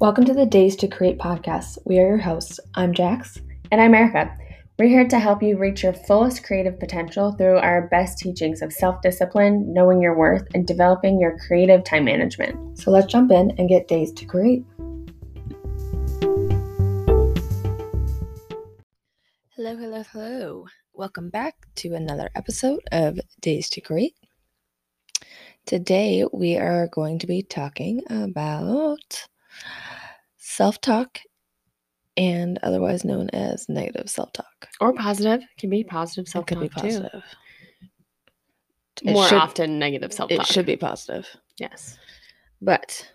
Welcome to the Days to Create podcast. We are your hosts. I'm Jax. And I'm Erica. We're here to help you reach your fullest creative potential through our best teachings of self discipline, knowing your worth, and developing your creative time management. So let's jump in and get Days to Create. Hello, hello, hello. Welcome back to another episode of Days to Create. Today we are going to be talking about self talk and otherwise known as negative self talk. Or positive. It can be positive self It could be talk too. positive. More should- often negative self talk. It should be positive, Yes. but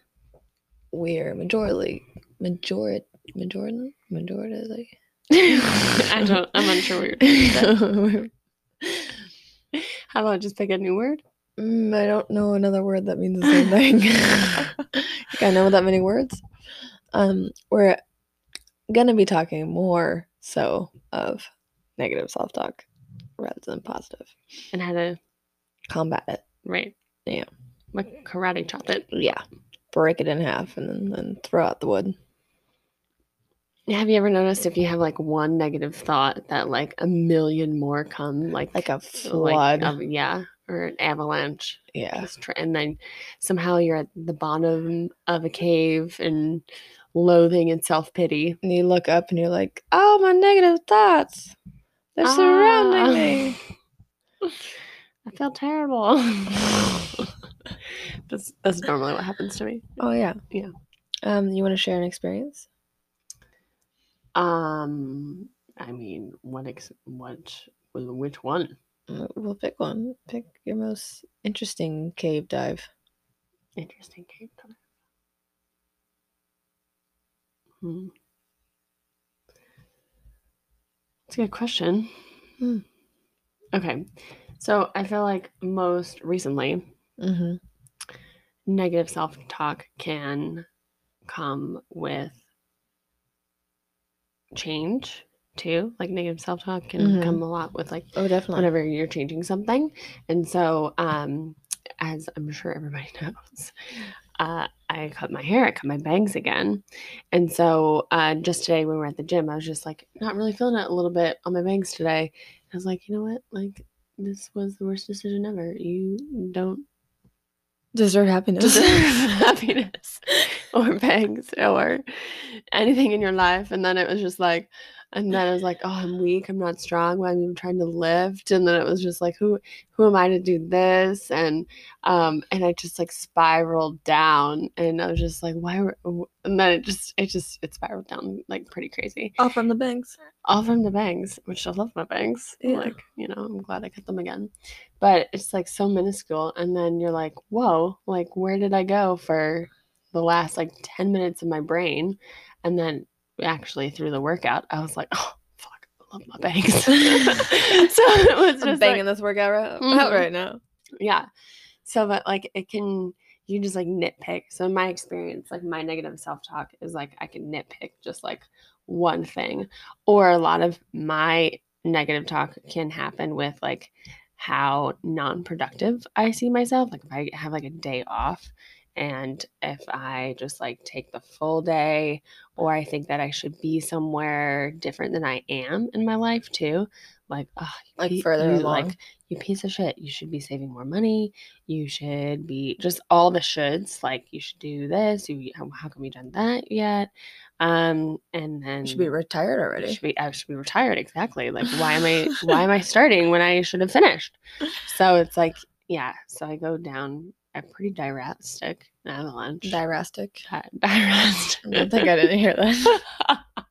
we're majority, majority, majority, majority. I don't I'm unsure what you're. How about just pick a new word? Mm, I don't know another word that means the same thing. like I know that many words. Um, we're gonna be talking more so of negative self-talk rather than. And how to Combat it. right. Yeah. Like karate chop it. Yeah. Break it in half and then, then throw out the wood. Have you ever noticed if you have like one negative thought that like a million more come like Like a like, flood. um, yeah, or an avalanche. yeah. And then somehow you're at the bottom of a cave and loathing and self pity. And you look up and you're like, oh my negative thoughts. They're Ah. surrounding me. I feel terrible. that's that's normally what happens to me. Oh yeah. Yeah. Um, you want to share an experience? Um, I mean, what ex- what which one? Uh, We'll pick one. Pick your most interesting cave dive. Interesting cave dive. Hmm. That's a good question. Hmm. Okay, so I feel like most recently, Mm-hmm. negative self talk can come with change too. Like negative self talk can Mhm. come a lot with like Oh, definitely. whenever you're changing something. And so, um, as I'm sure everybody knows, uh, I cut my hair, I cut my bangs again. And so, uh, just today when we were at the gym, I was just like, not really feeling it a little bit on my bangs today. I was like, you know what? Like, this was the worst decision ever. You don't Deserve happiness. deserve happiness or bangs or anything in your life. And then it was just like, and then I was like, oh, I'm weak. I'm not strong. Why am even trying to lift. And then it was just like, who, who am I to do this? And, um, and I just like spiraled down and I was just like, why were, and then it just, it just, it spiraled down like pretty crazy. All from the bangs. All from the bangs, which I love my bangs. Yeah. Like, you know, I'm glad I cut them again. But it's like so minuscule. And then you're like, whoa, like, where did I go for the last like 10 minutes of my brain? And then actually through the workout, I was like, oh, fuck, I love my bangs. so it was I'm banging like, this workout right, Mhm. right now. yeah. So, but like, it can, you just like nitpick. So, in my experience, like, my negative self talk is like, I can nitpick just like one thing, or a lot of my negative talk can happen with like how non productive I see myself. Like, if I have like a day off, and if I just like take the full day, or I think that I should be somewhere different than I am in my life too, like, oh, Like further along. like you piece of shit. You should be saving more money. You should be just all the shoulds. Like you should do this. You how, how come you done that yet? Um, and then You should be retired already. should be I should be retired exactly. Like why am I why am I starting when I should have finished? So it's like yeah. So I go down a pretty dirastic avalanche. Dirastic. Di- dirastic. I don't think I didn't hear that.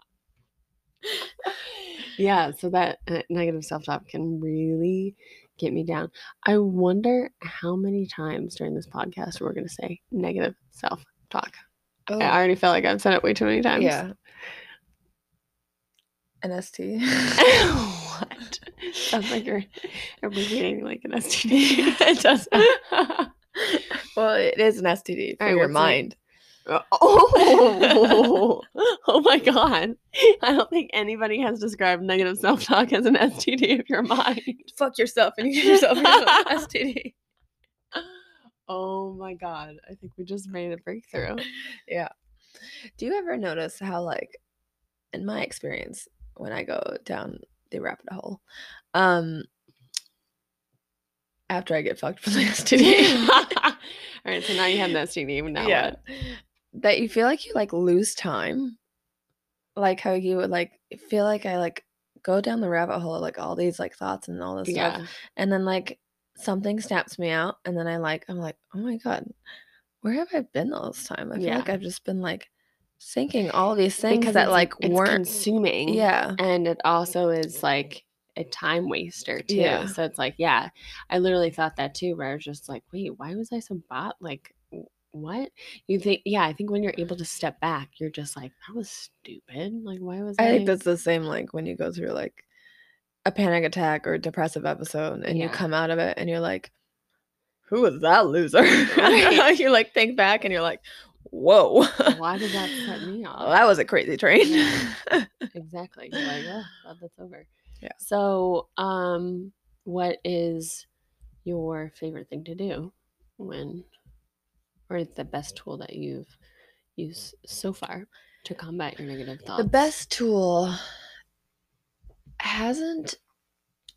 yeah, so that negative self talk can really get me down. I wonder how many times during this podcast we're going to say negative self talk. Oh, I already feel like I've said it way too many times. yeah. NST. what? Sounds like you're abbreviating like an STD. it does. Well, it is an STD for your what's it? mind. Oh, oh my god. I don't think anybody has described negative self talk as an STD of your mind. Fuck yourself and you give yourself an STD. Oh my god. I think we just made a breakthrough. Yeah. Do you ever notice how, like, in my experience, when I go down the rabbit hole, um, after I get fucked for the STD, All right, so now you have the STD. Now yeah, what? that you feel like you like lose time, like how you would like feel like I like go down the rabbit hole, of, like all these like thoughts and all this stuff, and then like something snaps me out, and then I like I'm like, oh my god, where have I been all this time? I feel like I've just been like thinking all these things Because that like it's weren't. consuming. Yeah, and it also is like a time waster too. Yeah. So it's like, yeah, I literally thought that too, where I was just like, wait, why was I so bot? Like, what? You think? Yeah, I think when you're able to step back, you're just like, that was stupid. Like, why was I? I think that's the same like when you go through like a panic attack or depressive episode and you come out of it and you're like, who was that loser? Right. you like think back and you're like, whoa, Why did that set me off? Well, that was a crazy train. Yeah. exactly. You're like, oh, glad that's over. Yeah. So, um, what is your favorite thing to do when, or the best tool that you've used so far to combat your negative thoughts? the best tool hasn't.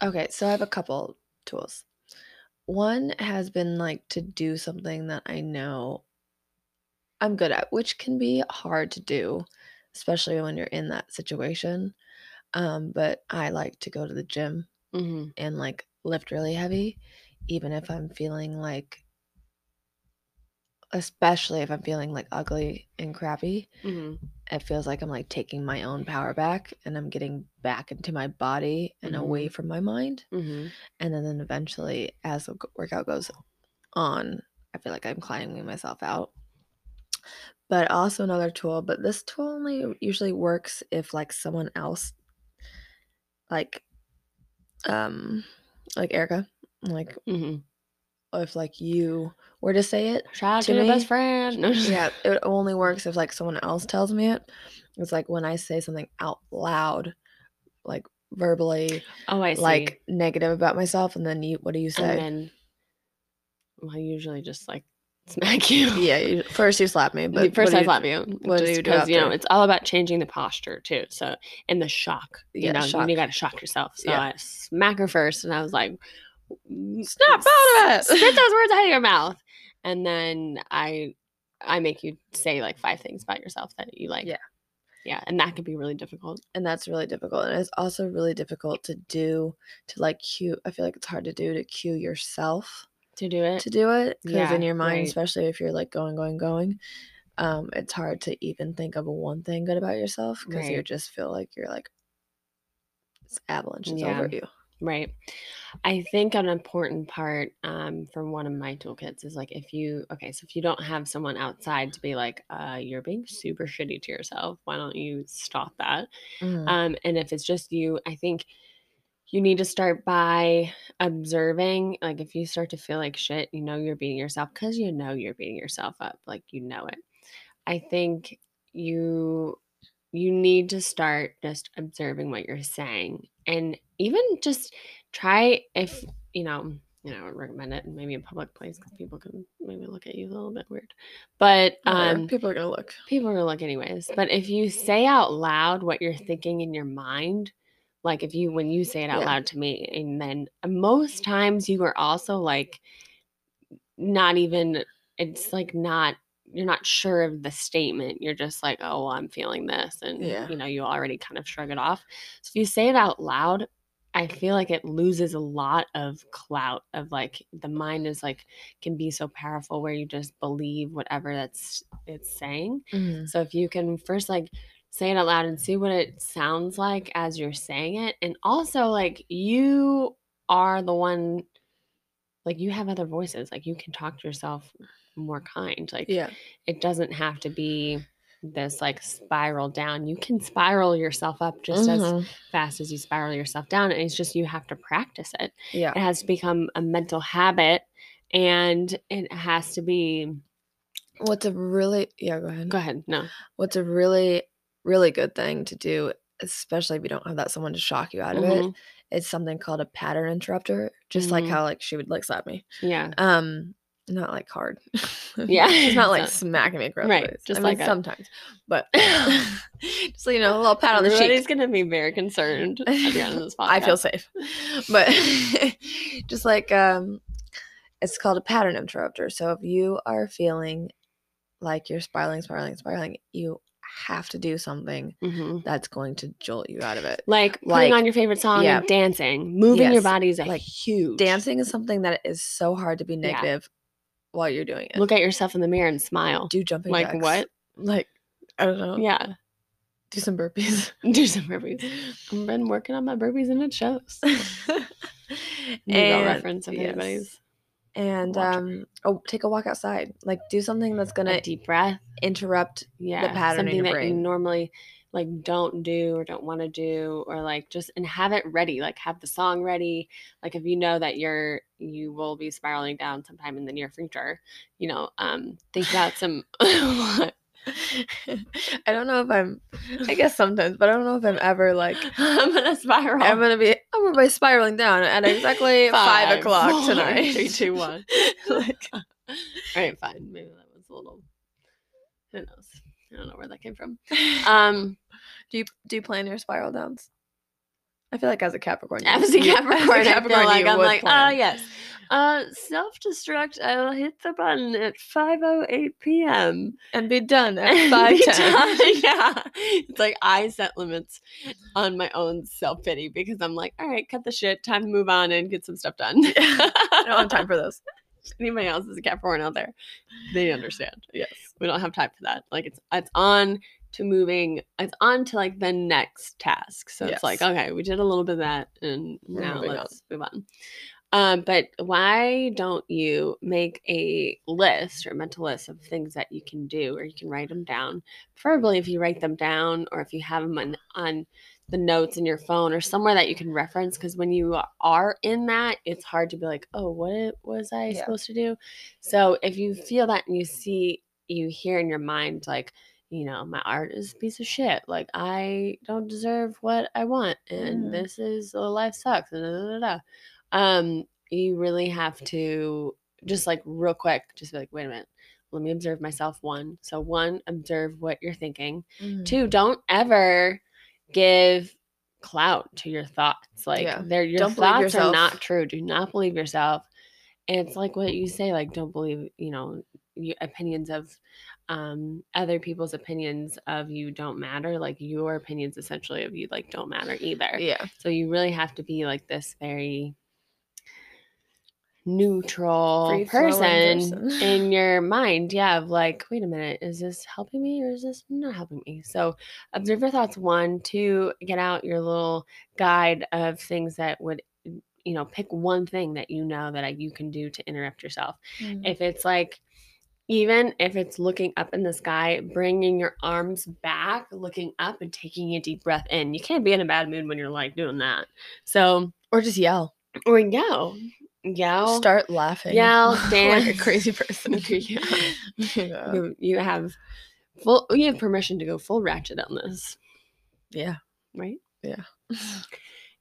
Okay, so I have a couple tools. One has been like to do something that I know I'm good at, which can be hard to do, especially when you're in that situation. Um, but I like to go to the gym hmm and like lift really heavy, even if I'm feeling like, especially if I'm feeling like ugly and crappy. hmm It feels like I'm like taking my own power back and I'm getting back into my body and away from my mind. hmm And then, then eventually, as the workout goes on, I feel like I'm climbing myself out. But also another tool, but this tool only usually works if like someone else, like, um, like Erica, like hmm if like you were to say it, Shout out To to, your best friend. No, yeah, it only works if like someone else tells me it. It's like when I say something out loud, like verbally, Oh, I see. like negative about myself, and then you, what do you say? and then, well, I usually just like smack you. yeah, you, first you slap me, but first I slap you. what do you do because you know it's all about changing the posture too. So and the shock, you Yeah, know, shock. you got to shock yourself. So Yeah. I smack her first, and I was like, Snap out of it. Spit those words out of your mouth, and then I, I make you say like five things about yourself that you like. Yeah. yeah, and that can be really difficult. and that's really difficult and it's also really difficult to do to like cue i feel like it's hard to do to cue yourself To do it, to do it because Yeah, in your mind right. especially if you're like going going going um it's hard to even think of one thing good about yourself because you just feel like you're like it's avalanches Yeah. over you Right. I think an important part um, from one of my toolkits is like if you, okay, so if you don't have someone outside to be like, uh, you're being super shitty to yourself, why don't you stop that? Mhm. Um, and if it's just you, I think you need to start by observing. Like if you start to feel like shit, you know you're beating yourself because you know you're beating yourself up. Like you know it. I think you you need to start just observing what you're saying and even just try if you know you know I would recommend it in maybe in public place because people can maybe look at you a little bit weird but um people are gonna look people are gonna look anyways but if you say out loud what you're thinking in your mind like if you when you say it out Yeah. loud to me and then most times you are also like not even it's like not you're not sure of the statement you're just like oh well, i'm feeling this and Yeah. you know you already kind of shrug it off so if you say it out loud i feel like it loses a lot of clout of like the mind is like can be so powerful where you just believe whatever that's it's saying Mhm. so if you can first like say it out loud and see what it sounds like as you're saying it, and also like you are the one, like you have other voices, like you can talk to yourself more kind. Like yeah it doesn't have to be this like spiral down. You can spiral yourself up just as Mhm. fast as you spiral yourself down. And it's just you have to practice it. yeah It has to become a mental habit and it has to be what's a really yeah go ahead go ahead. No. what's a really really good thing to do especially if you don't have that someone to shock you out of it Mhm. it's something called a pattern interrupter just like Mhm. how like she would like slap me Yeah. um not like hard. Yeah. it's not like So- smacking me across Right, the face. just I like mean, a- sometimes, but just so you know, a little pat on the Everybody's cheek. gonna be very concerned at the end of this podcast. I feel safe, but just like um, it's called a pattern interrupter. So if you are feeling like you're spiraling, spiraling, spiraling, you have to do something Mhm. that's going to jolt you out of it. like putting Like- on your favorite song yeah. and dancing, moving your body is like huge Dancing is something that is so hard to be Yeah. negative while you're doing it. Look at yourself in the mirror and smile. do jumping like jacks. what? Like I don't know. Yeah, Do some burpees. do some burpees. I've been working on my burpees and it shows. And- reference if yes. anybody's and um oh take a walk outside like do something that's gonna a deep breath. interrupt Yeah, pattern in something that you normally like don't do or don't want to do or like just and have it ready like have the song ready like if you know that you're you will be spiraling down sometime in the near future you know um think about some? i don't know if i'm i guess sometimes but i don't know if i'm ever like i'm gonna spiral. I'm gonna be i'm gonna be spiraling down at exactly five, Five, o'clock four, tonight. Three, two, one. like all right fine. Maybe that was a little who knows? I don't know where that came from. Um do you do you plan your spiral downs i feel like as a capricorn you- As a you- Capricorn, I feel like I'm like, oh plan. yes. Uh self destruct, I'll hit the button at 5.08 p.m. and be done at five ten yeah. It's like I set limits on my own self pity because I'm like, all right, cut the shit, time to move on and get some stuff done. i don't have time for those Anybody else is a Capricorn out there, they understand. yes We don't have time for that. Like it's it's on to moving. It's on to like the next task. So it's like okay, we did a little bit of that, and We're now let's move on. Um, but why don't you make a list or a mental list of things that you can do, or you can write them down? Preferably if you write them down, or if you have them on on the notes in your phone or somewhere that you can reference. Because when you are in that, it's hard to be like, oh, what was I Yeah. supposed to do? So if you feel that and you see, you hear in your mind, like, you know, my art is a piece of shit. Like, I don't deserve what I want. And Mhm. this is, oh, life sucks. Da, da, da, da. Um, you really have to just like real quick, just be like, wait a minute. Let me observe myself. One. So, one, observe what you're thinking. Mhm. Two, don't ever give clout to your thoughts. Like Yeah. they're your Don't thoughts are not true. Do not believe yourself. And it's like what you say, like don't believe, you know, opinions of um other people's opinions of you don't matter. Like your opinions essentially of you like don't matter either. yeah So you really have to be like this very neutral person, person. in your mind. Yeah, of like, wait a minute, is this helping me or is this not helping me? So observe your thoughts. One, two, get out your little guide of things that would you know pick one thing that you know that you can do to interrupt yourself Mhm. if it's like even if it's looking up in the sky bringing your arms back looking up and taking a deep breath in. You can't be in a bad mood when you're like doing that. So or just yell. or yell. Yell. Start laughing. Yell like a dance. crazy person. Yeah. yeah. you, you have full you have permission to go full ratchet on this. Yeah. Right? Yeah.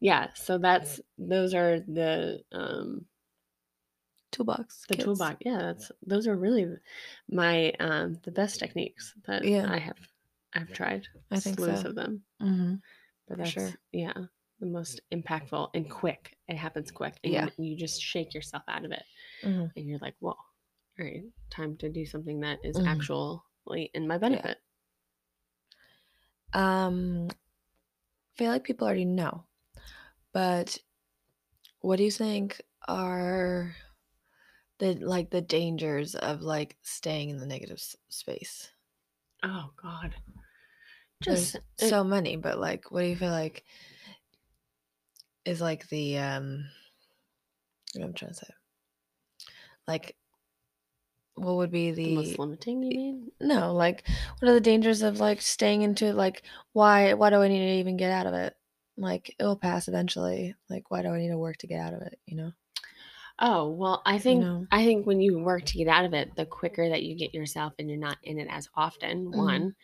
yeah. So that's those are the um toolbox the kits. toolbox yeah that's those are really my um the best techniques that Yeah. i have i've tried I think slews so. of them Mhm. but For that's sure. yeah the most impactful and quick it happens quick and Yeah. you, you just shake yourself out of it Mhm. and you're like whoa all right time to do something that is Mhm. actually in my benefit Um, I feel like people already know, but what do you think are the like the dangers of like staying in the negative s- space? oh god. Just it- so many, but like, what do you feel like is like the um? What I'm trying to say, like, what would be the the most limiting you mean? No like what are the dangers of like staying into like why why do i need to even get out of it? Like it will pass eventually. Like why do i need to work to get out of it you know Oh, well, I think know? I think when you work to get out of it, the quicker that you get yourself and you're not in it as often. Mhm. One,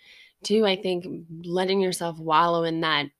two, I think letting yourself wallow in that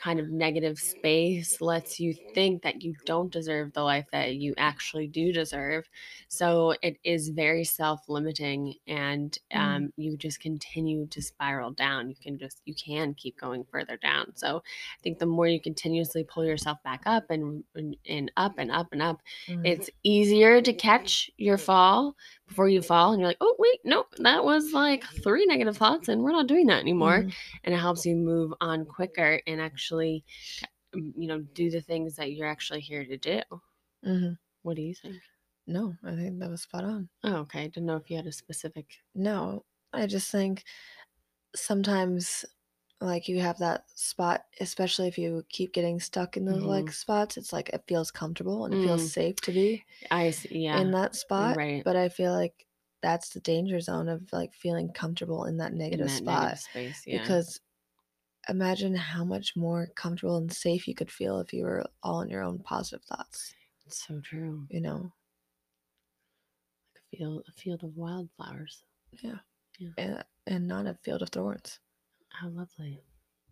kind of negative space lets you think that you don't deserve the life that you actually do deserve. So it is very self limiting and Mm. um, you just continue to spiral down. You can just, you can keep going further down. So I think the more you continuously pull yourself back up and, and, and up and up and up, Mhm. it's easier to catch your fall before you fall and you're like oh wait no that was like three negative thoughts and we're not doing that anymore Mhm. and it helps you move on quicker and actually um, you know do the things that you're actually here to do Mhm. what do you think No, I think that was spot on. oh okay didn't know if you had a specific No, I just think sometimes like you have that spot, especially if you keep getting stuck in those like Mhm. spots, it's like it feels comfortable and it Mm. feels safe to be i see yeah in that spot. right. But I feel like that's the danger zone of like feeling comfortable in that in negative that spot. negative space yeah Because imagine how much more comfortable and safe you could feel if you were all in your own positive thoughts, it's so true you know? like a field a field of wildflowers Yeah, And, and not a field of thorns. How lovely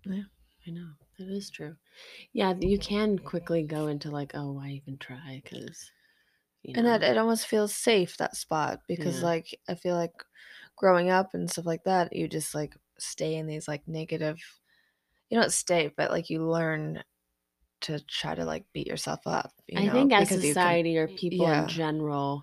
Yeah. i know That is true yeah you can quickly go into like oh why even try because you And know, it, it almost feels safe that spot because Yeah. like I feel like growing up and stuff like that, you just like stay in these like negative you don't stay, but like you learn to try to like beat yourself up. You I know, think as because you can- society or people yeah. in general,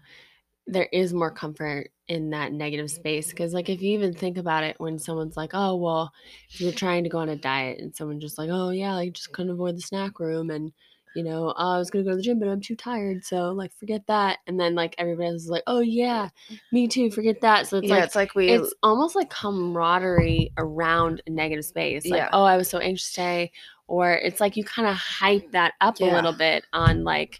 there is more mm. comfort in that negative space. Mm-hmm. Because, like, if you even think about it, when someone's like, "Oh, well," if you're trying to go on a diet, and someone just like, "Oh, yeah, like just couldn't avoid the snack room," and you know, "Oh, I was gonna go to the gym, but I'm too tired, so like, forget that. And then like everybody else is like, "Oh yeah, mm-hmm. me too, forget that." So it's yeah, like it's like we it's almost like camaraderie around a negative space. Like, Yeah. oh, I was so anxious today. Or it's like you kind of hype that up a little bit on like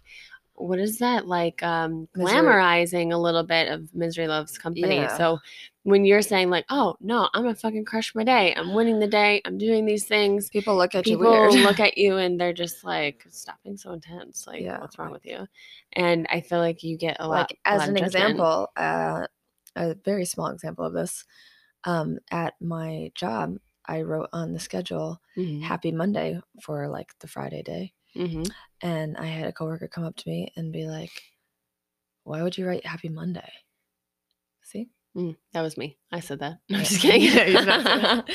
what is that? Like um Misery. glamorizing a little bit of misery loves company. Yeah. So when you're saying like, oh no, I'm gonna fucking crush my day. I'm winning the day. I'm doing these things. people look at People you weird. look at you and they're just like, stop being so intense. Like, Yeah, what's wrong with you? And I feel like you get a lot. like as lot an example uh, a very small example of this um, at my job i wrote on the schedule Mhm, happy monday for like the friday day mhm. and i had a coworker come up to me and be like why would you write happy monday see Mm, that was me. I said that. I'm just kidding. Yeah, you did not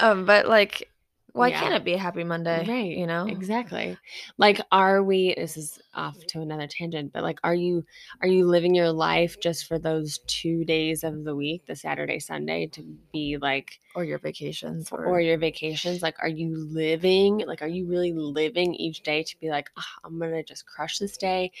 um but like why Yeah. can't it be a happy monday Right. you know Exactly. Like are we this is off to another tangent, but like are you are you living your life just for those 2 days of the week, the Saturday, Sunday to be like or your vacations or, or your vacations? Like are you living like are you really living each day to be like, "Ah, I'm going to just crush this day.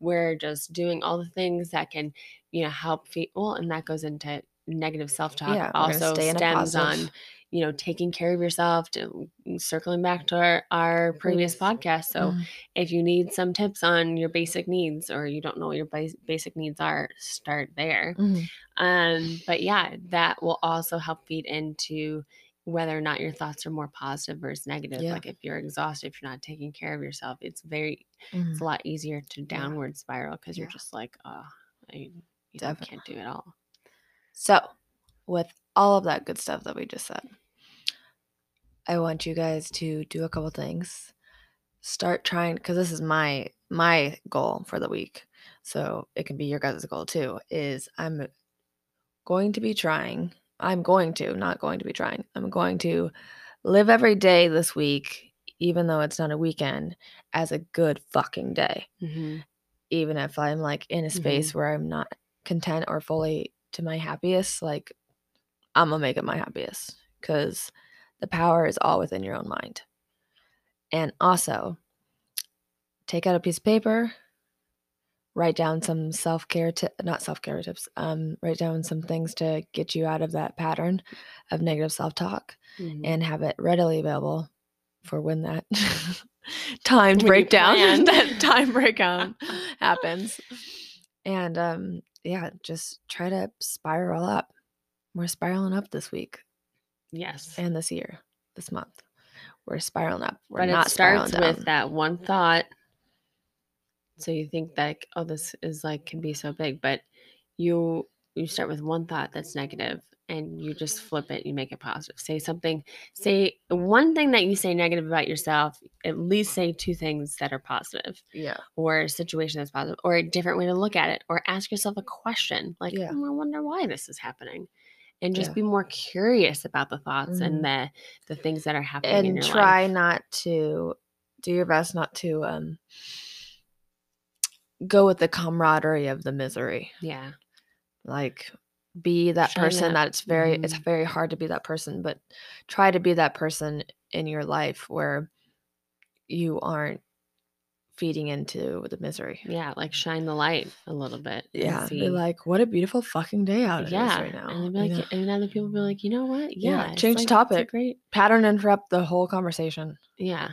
We're just doing all the things that can, you know, help people well, and that goes into negative self-talk Yeah, also stay in a stems on you know taking care of yourself to circling back to our, our previous podcast so Mhm. if you need some tips on your basic needs or you don't know what your bas- basic needs are start there Mhm. um but yeah that will also help feed into whether or not your thoughts are more positive versus negative Yeah. like if you're exhausted if you're not taking care of yourself it's very Mhm. it's a lot easier to downward spiral because you're Yeah. just like oh i can't do it all So, with all of that good stuff that we just said, I want you guys to do a couple things. Start trying because this is my my goal for the week. So, it can be your guys' goal too is I'm going to be trying. I'm going to, not going to be trying. I'm going to live every day this week even though it's not a weekend as a good fucking day mm-hmm. even if I'm like in a space where I'm not content or fully to my happiest, like I'm gonna make it my happiest because the power is all within your own mind. And also, take out a piece of paper, write down some self care, ti not self care tips, um, write down some things to get you out of that pattern of negative self talk Mm-hmm. and have it readily available for when that timed When breakdown that time breakdown happens and um yeah just try to spiral up we're spiraling up this week yes and this year this month we're spiraling up we're but not it starts with down. that one thought so you think that oh this is like can be so big but you you start with one thought that's negative and you just flip it, you make it positive. Say something, say one thing that you say negative about yourself, at least say two things that are positive Yeah. or a situation that's positive or a different way to look at it or ask yourself a question like Yeah. "Hmm, i wonder why this is happening and just Yeah. be more curious about the thoughts Mhm. and the the things that are happening in And try life not to do your best not to um go with the camaraderie of the misery. yeah Like be that Shine person that- that it's very it's Mhm. very hard to be that person, but try to be that person in your life where you aren't feeding into the misery. yeah like shine the light a little bit Yeah. Be like, what a beautiful fucking day out yeah right now. and, be like, know? and other people be like you know what yeah, Yeah, change the like- topic. great Pattern interrupt the whole conversation. yeah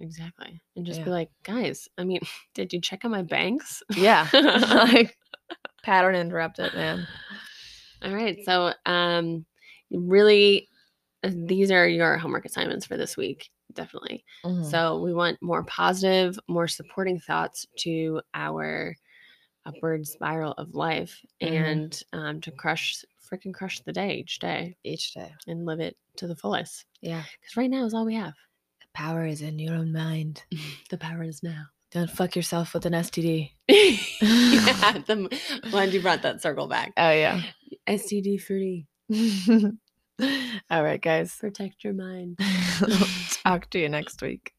exactly and just be like guys i mean did you check on my banks Yeah. like pattern interrupt it, man. All right. So, um, really, uh, these are your homework assignments for this week. Definitely. Mhm. So, we want more positive, more supporting thoughts to our upward spiral of life Mhm. and um, to crush, freaking crush the day each day each day. and live it to the fullest. Yeah. Because right now is all we have. The power is in your own mind. the power is now. Don't fuck yourself with an STD. yeah. The, glad you brought that circle back. Oh yeah. STD free. All right, guys. Protect your mind. Talk to you next week.